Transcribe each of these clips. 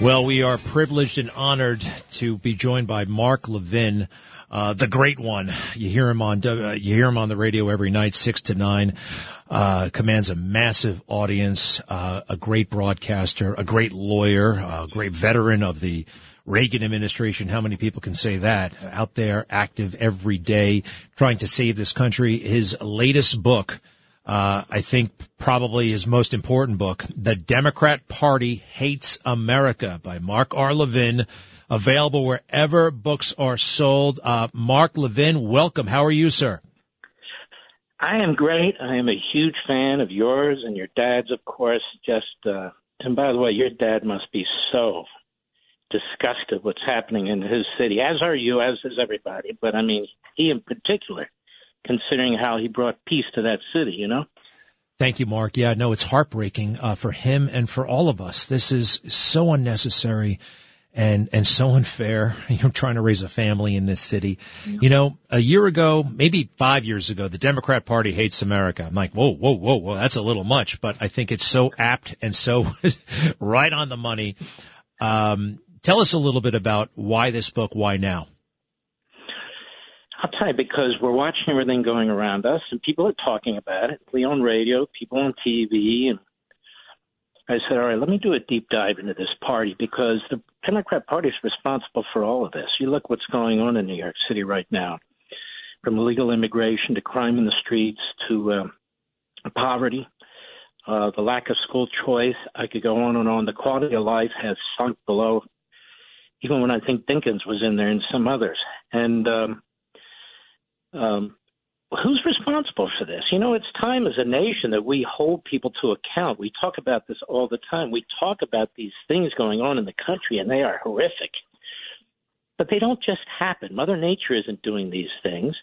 Well, we are privileged and honored to be joined by Mark Levin, uh, the great one. You hear him on, uh, you hear him on the radio every night, six to nine. Uh, commands a massive audience, uh, a great broadcaster, a great lawyer, a great veteran of the Reagan administration. How many people can say that? Out there, active every day, trying to save this country. His latest book, uh, I think probably his most important book, The Democrat Party Hates America by Mark R. Levin, available wherever books are sold. Uh, Mark Levin, welcome. How are you, sir? I am great. I am a huge fan of yours and your dad's, of course. Just, uh, and by the way, your dad must be so disgusted with what's happening in his city, as are you, as is everybody. But I mean, he in particular considering how he brought peace to that city, you know? Thank you, Mark. Yeah, no, it's heartbreaking uh, for him and for all of us. This is so unnecessary and and so unfair. You're trying to raise a family in this city. Yeah. You know, a year ago, maybe five years ago, the Democrat Party hates America. I'm like, whoa, whoa, whoa, whoa, that's a little much, but I think it's so apt and so right on the money. Um, tell us a little bit about why this book, why now. I'll tell you because we're watching everything going around us, and people are talking about it. We on radio, people on TV, and I said, all right, let me do a deep dive into this party because the Democrat Party is responsible for all of this. You look what's going on in New York City right now, from illegal immigration to crime in the streets to uh, poverty, uh, the lack of school choice. I could go on and on. The quality of life has sunk below, even when I think Dinkins was in there and some others. And um, um, who's responsible for this? You know, it's time as a nation that we hold people to account. We talk about this all the time. We talk about these things going on in the country, and they are horrific. But they don't just happen. Mother Nature isn't doing these things.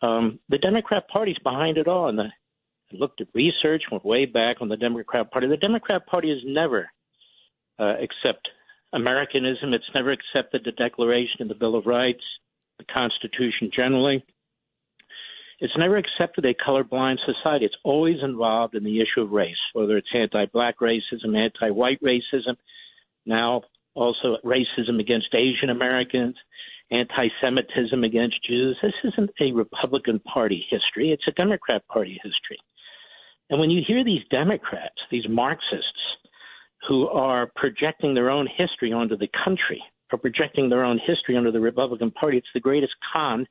Um, the Democrat Party's behind it all. And the, I looked at research, went way back on the Democrat Party. The Democrat Party has never uh, accept Americanism. It's never accepted the Declaration and the Bill of Rights, the Constitution generally. It's never accepted a colorblind society. It's always involved in the issue of race, whether it's anti black racism, anti white racism, now also racism against Asian Americans, anti Semitism against Jews. This isn't a Republican Party history, it's a Democrat Party history. And when you hear these Democrats, these Marxists, who are projecting their own history onto the country, or projecting their own history onto the Republican Party, it's the greatest con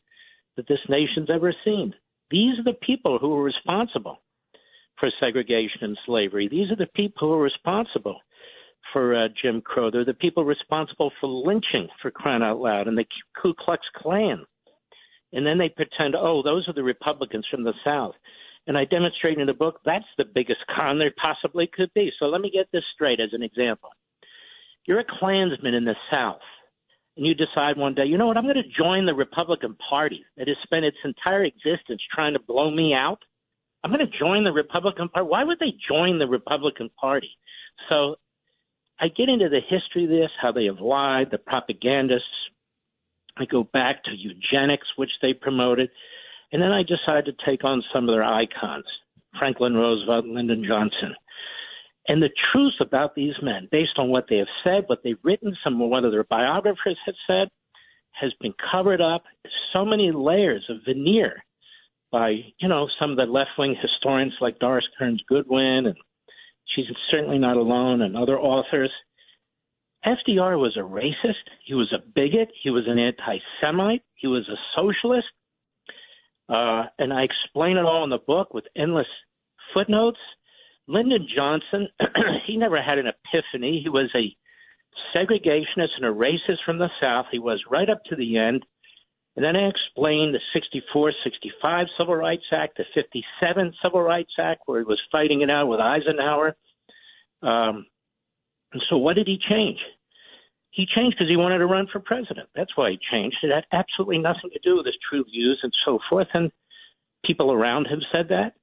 that this nation's ever seen. These are the people who are responsible for segregation and slavery. These are the people who are responsible for uh, Jim Crow. They're the people responsible for lynching, for crying out loud, and the Ku Klux Klan. And then they pretend, oh, those are the Republicans from the South. And I demonstrate in the book that's the biggest con there possibly could be. So let me get this straight as an example. You're a Klansman in the South and you decide one day, you know what, I'm going to join the Republican Party that has spent its entire existence trying to blow me out. I'm going to join the Republican Party. Why would they join the Republican Party? So I get into the history of this, how they have lied, the propagandists. I go back to eugenics, which they promoted. And then I decide to take on some of their icons Franklin Roosevelt, Lyndon Johnson. And the truth about these men, based on what they have said, what they've written, some of what their biographers have said, has been covered up so many layers of veneer by, you know, some of the left wing historians like Doris Kearns Goodwin, and she's certainly not alone, and other authors. FDR was a racist. He was a bigot. He was an anti Semite. He was a socialist. Uh, and I explain it all in the book with endless footnotes. Lyndon Johnson, he never had an epiphany. He was a segregationist and a racist from the South. He was right up to the end. And then I explained the 64, 65 Civil Rights Act, the 57 Civil Rights Act, where he was fighting it out with Eisenhower. Um, and so, what did he change? He changed because he wanted to run for president. That's why he changed. It had absolutely nothing to do with his true views and so forth. And people around him said that.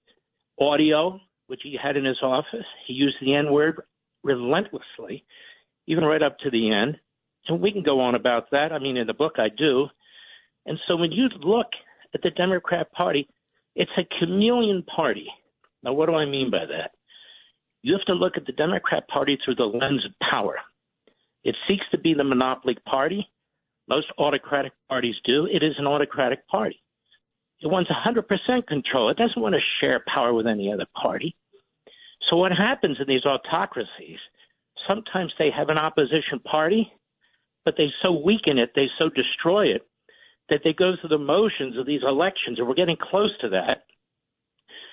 Audio, which he had in his office, he used the N word relentlessly, even right up to the end. And we can go on about that. I mean, in the book, I do. And so when you look at the Democrat Party, it's a chameleon party. Now, what do I mean by that? You have to look at the Democrat Party through the lens of power. It seeks to be the monopoly party. Most autocratic parties do. It is an autocratic party. It wants 100% control. It doesn't want to share power with any other party. So, what happens in these autocracies, sometimes they have an opposition party, but they so weaken it, they so destroy it, that they go through the motions of these elections, and we're getting close to that.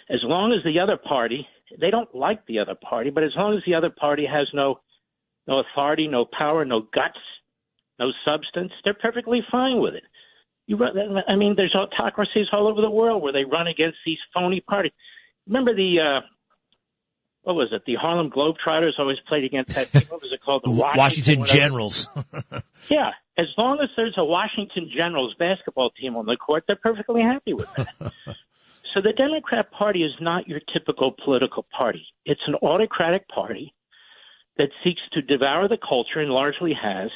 As long as the other party, they don't like the other party, but as long as the other party has no no authority, no power, no guts, no substance, they're perfectly fine with it. You, run, I mean, there's autocracies all over the world where they run against these phony parties. Remember the uh, what was it? The Harlem Globetrotters always played against that. Team? What was it called? The Washington, Washington Generals. yeah, as long as there's a Washington Generals basketball team on the court, they're perfectly happy with that. so the Democrat Party is not your typical political party. It's an autocratic party that seeks to devour the culture and largely has,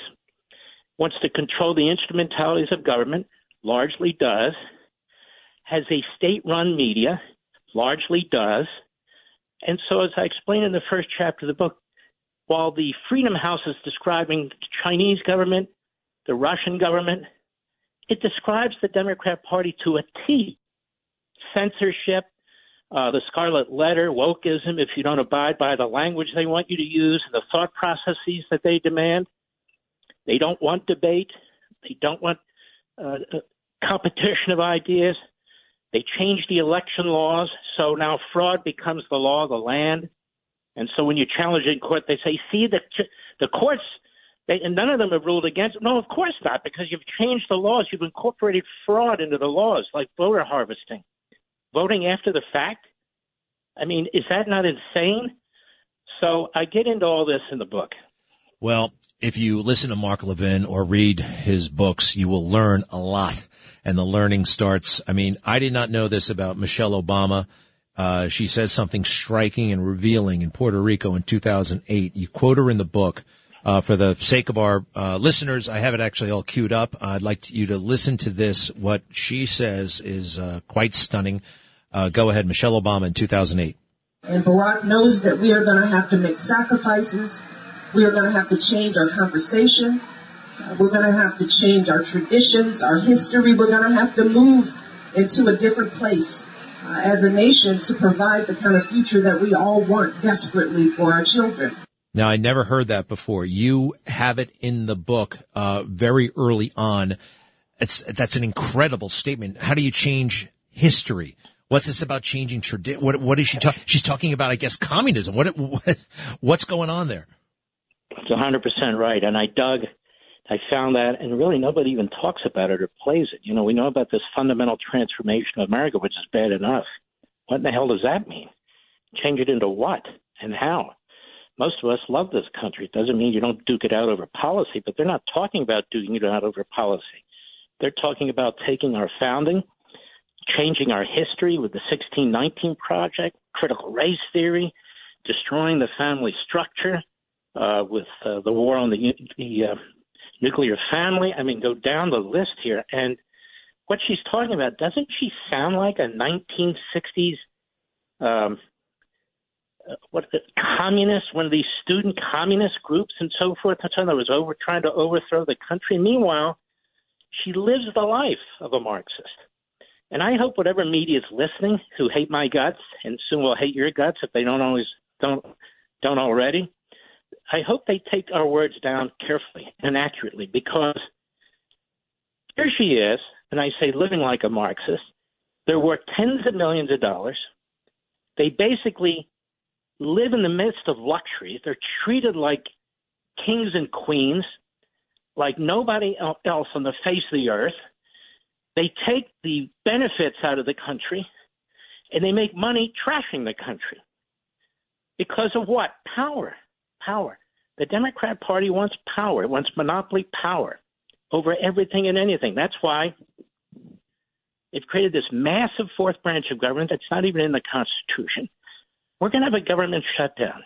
wants to control the instrumentalities of government, largely does, has a state run media, largely does. And so, as I explained in the first chapter of the book, while the Freedom House is describing the Chinese government, the Russian government, it describes the Democrat Party to a T. Censorship, uh, the Scarlet Letter, wokeism, if you don't abide by the language they want you to use, the thought processes that they demand. They don't want debate. They don't want Uh, uh, competition of ideas. They changed the election laws, so now fraud becomes the law of the land. And so when you challenge it in court, they say, see, the, the courts, they, and none of them have ruled against. No, of course not, because you've changed the laws. You've incorporated fraud into the laws, like voter harvesting voting after the fact. I mean, is that not insane? So I get into all this in the book. Well, if you listen to Mark Levin or read his books, you will learn a lot. And the learning starts. I mean, I did not know this about Michelle Obama. Uh, she says something striking and revealing in Puerto Rico in 2008. You quote her in the book. Uh, for the sake of our uh, listeners, I have it actually all queued up. I'd like to, you to listen to this. What she says is uh, quite stunning. Uh, go ahead, Michelle Obama in 2008. And Barack knows that we are going to have to make sacrifices. We are going to have to change our conversation. Uh, we're going to have to change our traditions, our history. We're going to have to move into a different place uh, as a nation to provide the kind of future that we all want desperately for our children. Now, I never heard that before. You have it in the book uh, very early on. It's that's an incredible statement. How do you change history? What's this about changing tradition? What what is she talking? She's talking about, I guess, communism. What, what what's going on there? It's 100 percent right. And I dug, I found that, and really nobody even talks about it or plays it. You know, we know about this fundamental transformation of America, which is bad enough. What in the hell does that mean? Change it into what and how? most of us love this country. It doesn't mean you don't duke it out over policy, but they're not talking about duking it out over policy. They're talking about taking our founding, changing our history with the 1619 Project, critical race theory, destroying the family structure uh, with uh, the war on the, the uh, nuclear family. I mean, go down the list here. And what she's talking about, doesn't she sound like a 1960s um, what the communists, one of these student communist groups and so forth, and so on that was over trying to overthrow the country. Meanwhile, she lives the life of a Marxist. And I hope whatever media is listening who hate my guts and soon will hate your guts if they don't always don't don't already. I hope they take our words down carefully and accurately because here she is, and I say living like a Marxist. They're worth tens of millions of dollars. They basically live in the midst of luxuries. They're treated like kings and queens, like nobody else on the face of the earth. They take the benefits out of the country and they make money trashing the country. Because of what? Power. Power. The Democrat Party wants power, it wants monopoly power over everything and anything. That's why they've created this massive fourth branch of government that's not even in the Constitution. We're going to have a government shutdown.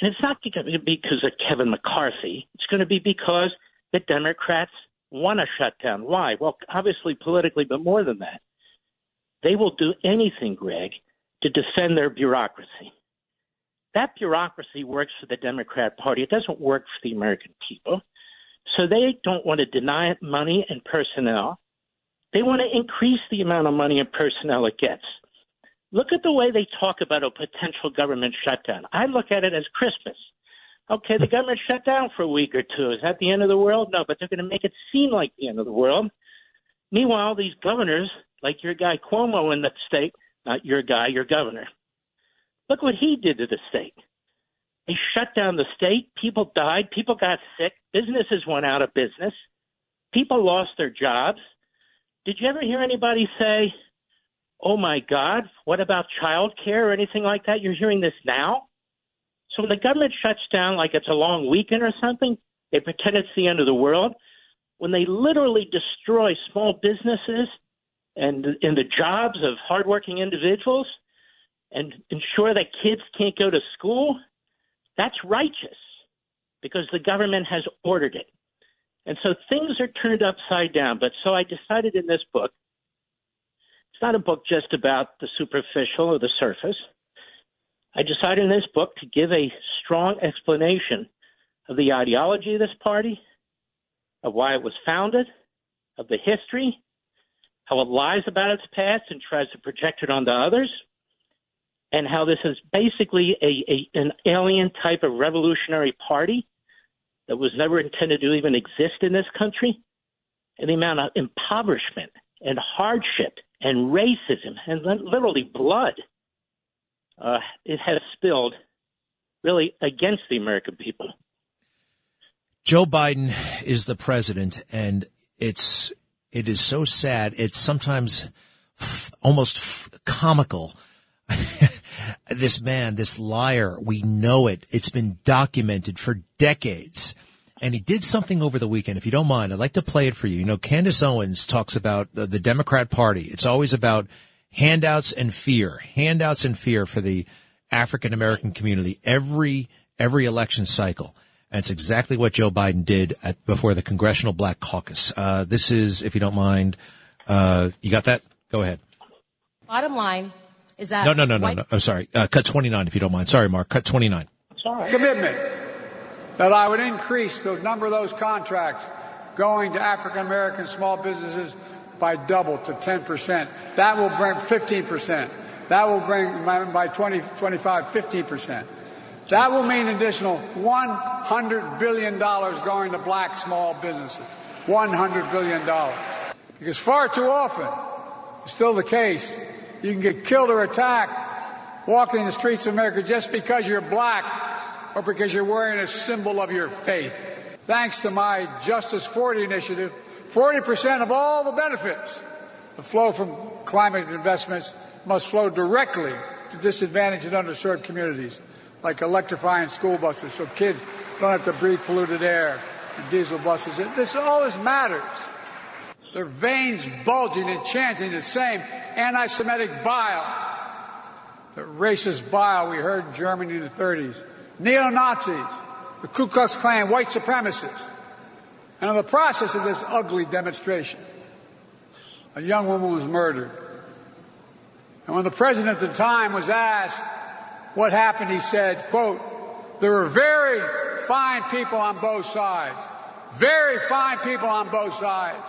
And it's not going to be because of Kevin McCarthy. It's going to be because the Democrats want a shutdown. Why? Well, obviously politically, but more than that. They will do anything, Greg, to defend their bureaucracy. That bureaucracy works for the Democrat Party. It doesn't work for the American people. So they don't want to deny money and personnel. They want to increase the amount of money and personnel it gets. Look at the way they talk about a potential government shutdown. I look at it as Christmas. Okay, the government shut down for a week or two. Is that the end of the world? No, but they're going to make it seem like the end of the world. Meanwhile, these governors, like your guy Cuomo in that state, not your guy, your governor, look what he did to the state. They shut down the state. People died. People got sick. Businesses went out of business. People lost their jobs. Did you ever hear anybody say, oh my God, what about child care or anything like that? You're hearing this now? So when the government shuts down like it's a long weekend or something, they pretend it's the end of the world. When they literally destroy small businesses and in the jobs of hardworking individuals and ensure that kids can't go to school, that's righteous because the government has ordered it. And so things are turned upside down. But so I decided in this book it's not a book just about the superficial or the surface. I decided in this book to give a strong explanation of the ideology of this party, of why it was founded, of the history, how it lies about its past and tries to project it onto others, and how this is basically a, a an alien type of revolutionary party that was never intended to even exist in this country, and the amount of impoverishment and hardship and racism and literally blood uh, it has spilled really against the American people. Joe Biden is the president, and it's it is so sad. It's sometimes f- almost f- comical. this man, this liar, we know it. It's been documented for decades and he did something over the weekend. If you don't mind, I'd like to play it for you. You know, Candace Owens talks about the, the Democrat Party. It's always about handouts and fear, handouts and fear for the African American community every every election cycle. And it's exactly what Joe Biden did at, before the Congressional Black Caucus. Uh, this is, if you don't mind, uh, you got that? Go ahead. Bottom line is that no, no, no, no, no. I'm sorry. Uh, cut 29, if you don't mind. Sorry, Mark. Cut 29. Sorry. Commitment that I would increase the number of those contracts going to African American small businesses by double to 10%. That will bring 15%. That will bring by 2025 15%. That will mean additional $100 billion going to black small businesses. $100 billion. Because far too often, it's still the case, you can get killed or attacked walking the streets of America just because you're black or because you're wearing a symbol of your faith. Thanks to my Justice 40 initiative, 40% of all the benefits that flow from climate investments must flow directly to disadvantaged and underserved communities, like electrifying school buses so kids don't have to breathe polluted air and diesel buses. This, all this matters. Their veins bulging and chanting the same anti-Semitic bile, the racist bile we heard in Germany in the 30s neo-Nazis, the Ku Klux Klan, white supremacists. And in the process of this ugly demonstration, a young woman was murdered. And when the president at the time was asked what happened, he said, quote, there were very fine people on both sides. Very fine people on both sides.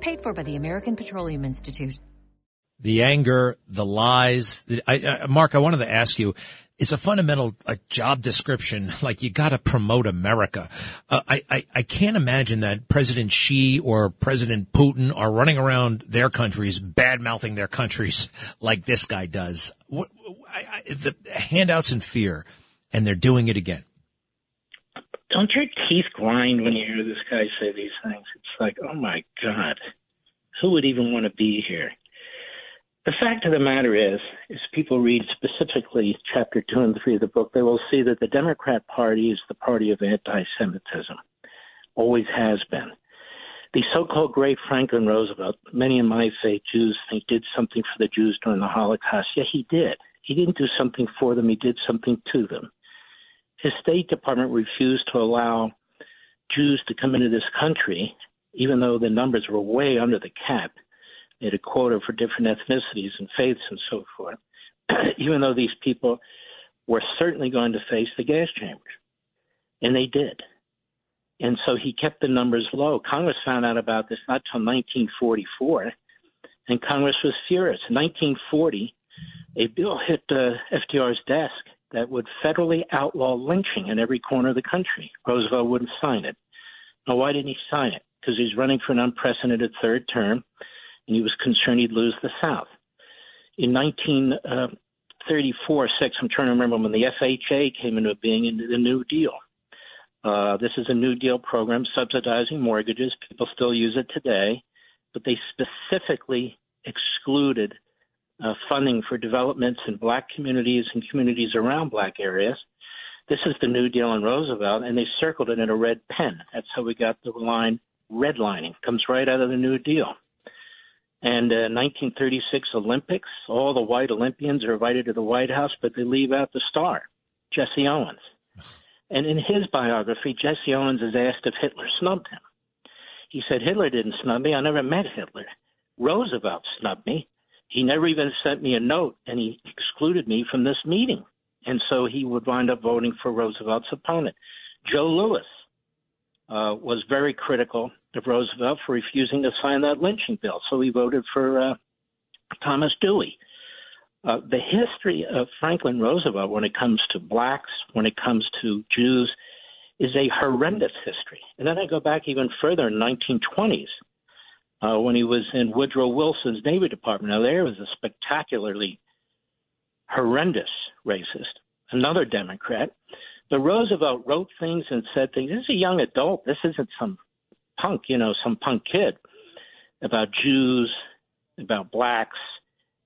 Paid for by the American Petroleum Institute. The anger, the lies. The, I, I, Mark, I wanted to ask you, it's a fundamental job description. Like you got to promote America. Uh, I, I, I can't imagine that President Xi or President Putin are running around their countries, bad mouthing their countries like this guy does. What, I, I, the handouts and fear, and they're doing it again. Don't your teeth grind when you hear this guy say these things? It's like, oh my God, who would even want to be here? The fact of the matter is, as people read specifically chapter two and three of the book, they will see that the Democrat Party is the party of anti Semitism, always has been. The so called great Franklin Roosevelt, many in my faith Jews think did something for the Jews during the Holocaust. Yeah, he did. He didn't do something for them, he did something to them. His State Department refused to allow Jews to come into this country, even though the numbers were way under the cap made a quota for different ethnicities and faiths and so forth, even though these people were certainly going to face the gas chambers. And they did. And so he kept the numbers low. Congress found out about this not till 1944, and Congress was furious. In 1940, a bill hit uh, FDR's desk that would federally outlaw lynching in every corner of the country. Roosevelt wouldn't sign it. Now, why didn't he sign it? Because he's running for an unprecedented third term and he was concerned he'd lose the South. In 1934, uh, 6, I'm trying to remember when the FHA came into being into the New Deal. Uh, this is a New Deal program subsidizing mortgages. People still use it today, but they specifically excluded uh, funding for developments in black communities and communities around black areas. This is the New Deal in Roosevelt, and they circled it in a red pen. That's how we got the line redlining. Comes right out of the New Deal. And uh, 1936 Olympics, all the white Olympians are invited to the White House, but they leave out the star, Jesse Owens. And in his biography, Jesse Owens is asked if Hitler snubbed him. He said, Hitler didn't snub me. I never met Hitler. Roosevelt snubbed me. He never even sent me a note, and he excluded me from this meeting. And so he would wind up voting for Roosevelt's opponent. Joe Louis uh, was very critical of Roosevelt for refusing to sign that lynching bill. So he voted for uh, Thomas Dewey. Uh, the history of Franklin Roosevelt when it comes to blacks, when it comes to Jews, is a horrendous history. And then I go back even further in 1920s uh, when he was in Woodrow Wilson's Navy Department. Now there was a spectacularly horrendous racist, another Democrat. But Roosevelt wrote things and said things. This is a young adult. This isn't some punk, you know, some punk kid about Jews, about blacks.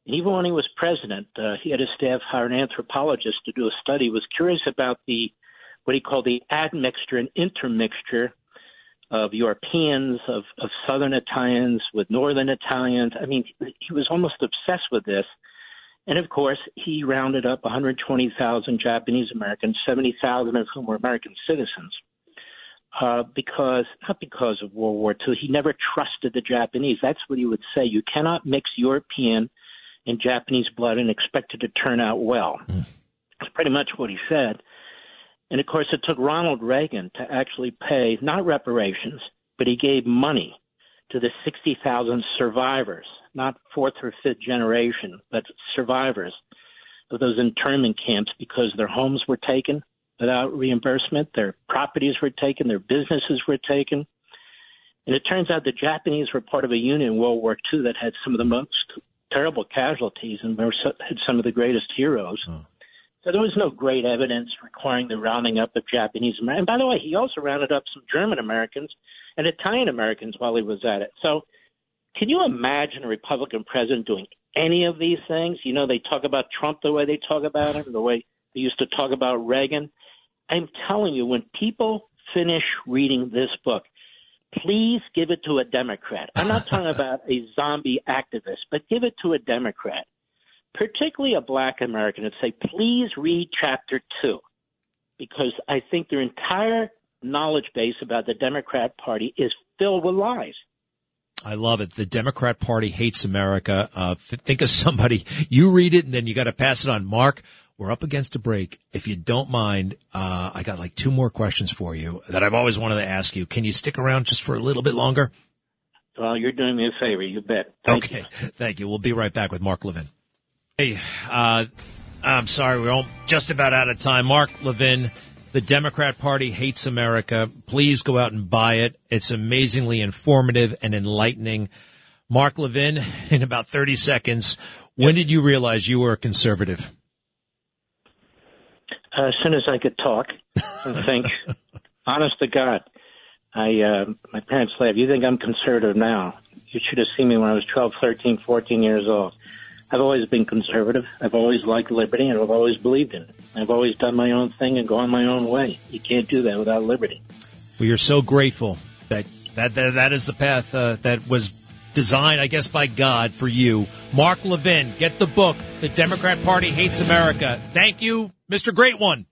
And even when he was president, uh, he had his staff hire an anthropologist to do a study. He was curious about the what he called the admixture and intermixture of Europeans, of, of Southern Italians with Northern Italians. I mean, he was almost obsessed with this. And of course, he rounded up 120,000 Japanese Americans, 70,000 of whom were American citizens uh, because not because of World War II. He never trusted the Japanese. That's what he would say. You cannot mix European and Japanese blood and expect it to turn out well. Mm. That's pretty much what he said. And of course, it took Ronald Reagan to actually pay not reparations, but he gave money to the 60,000 survivors, not fourth or fifth generation, but survivors of those internment camps because their homes were taken, without reimbursement. Their properties were taken, their businesses were taken. And it turns out the Japanese were part of a unit in World War II that had some of the most terrible casualties and had some of the greatest heroes. Oh. So there was no great evidence requiring the rounding up of Japanese Americans. And by the way, he also rounded up some German Americans and Italian Americans while he was at it. So can you imagine a Republican president doing any of these things? You know, they talk about Trump the way they talk about him, the way they used to talk about Reagan. I'm telling you, when people finish reading this book, please give it to a Democrat. I'm not talking about a zombie activist, but give it to a Democrat, particularly a black American, and say, please read chapter two, because I think their entire knowledge base about the Democrat Party is filled with lies. I love it. The Democrat Party hates America. Uh, think of somebody. You read it and then you got to pass it on. Mark, we're up against a break. If you don't mind, uh, I got like two more questions for you that I've always wanted to ask you. Can you stick around just for a little bit longer? Well, you're doing me a favor. You bet. Thank okay. You. Thank you. We'll be right back with Mark Levin. Hey, uh, I'm sorry. We're all just about out of time. Mark Levin, the Democrat Party hates America. Please go out and buy it. It's amazingly informative and enlightening. Mark Levin, in about 30 seconds, when did you realize you were a conservative? Uh, as soon as I could talk and think, honest to God, I uh, my parents laugh. You think I'm conservative now? You should have seen me when I was 12, 13, 14 years old. I've always been conservative. I've always liked liberty, and I've always believed in it. I've always done my own thing and gone my own way. You can't do that without liberty. We are so grateful that that that, that is the path uh, that was designed, I guess, by God for you. Mark Levin, get the book. The Democrat Party hates America. Thank you, Mr. Great One.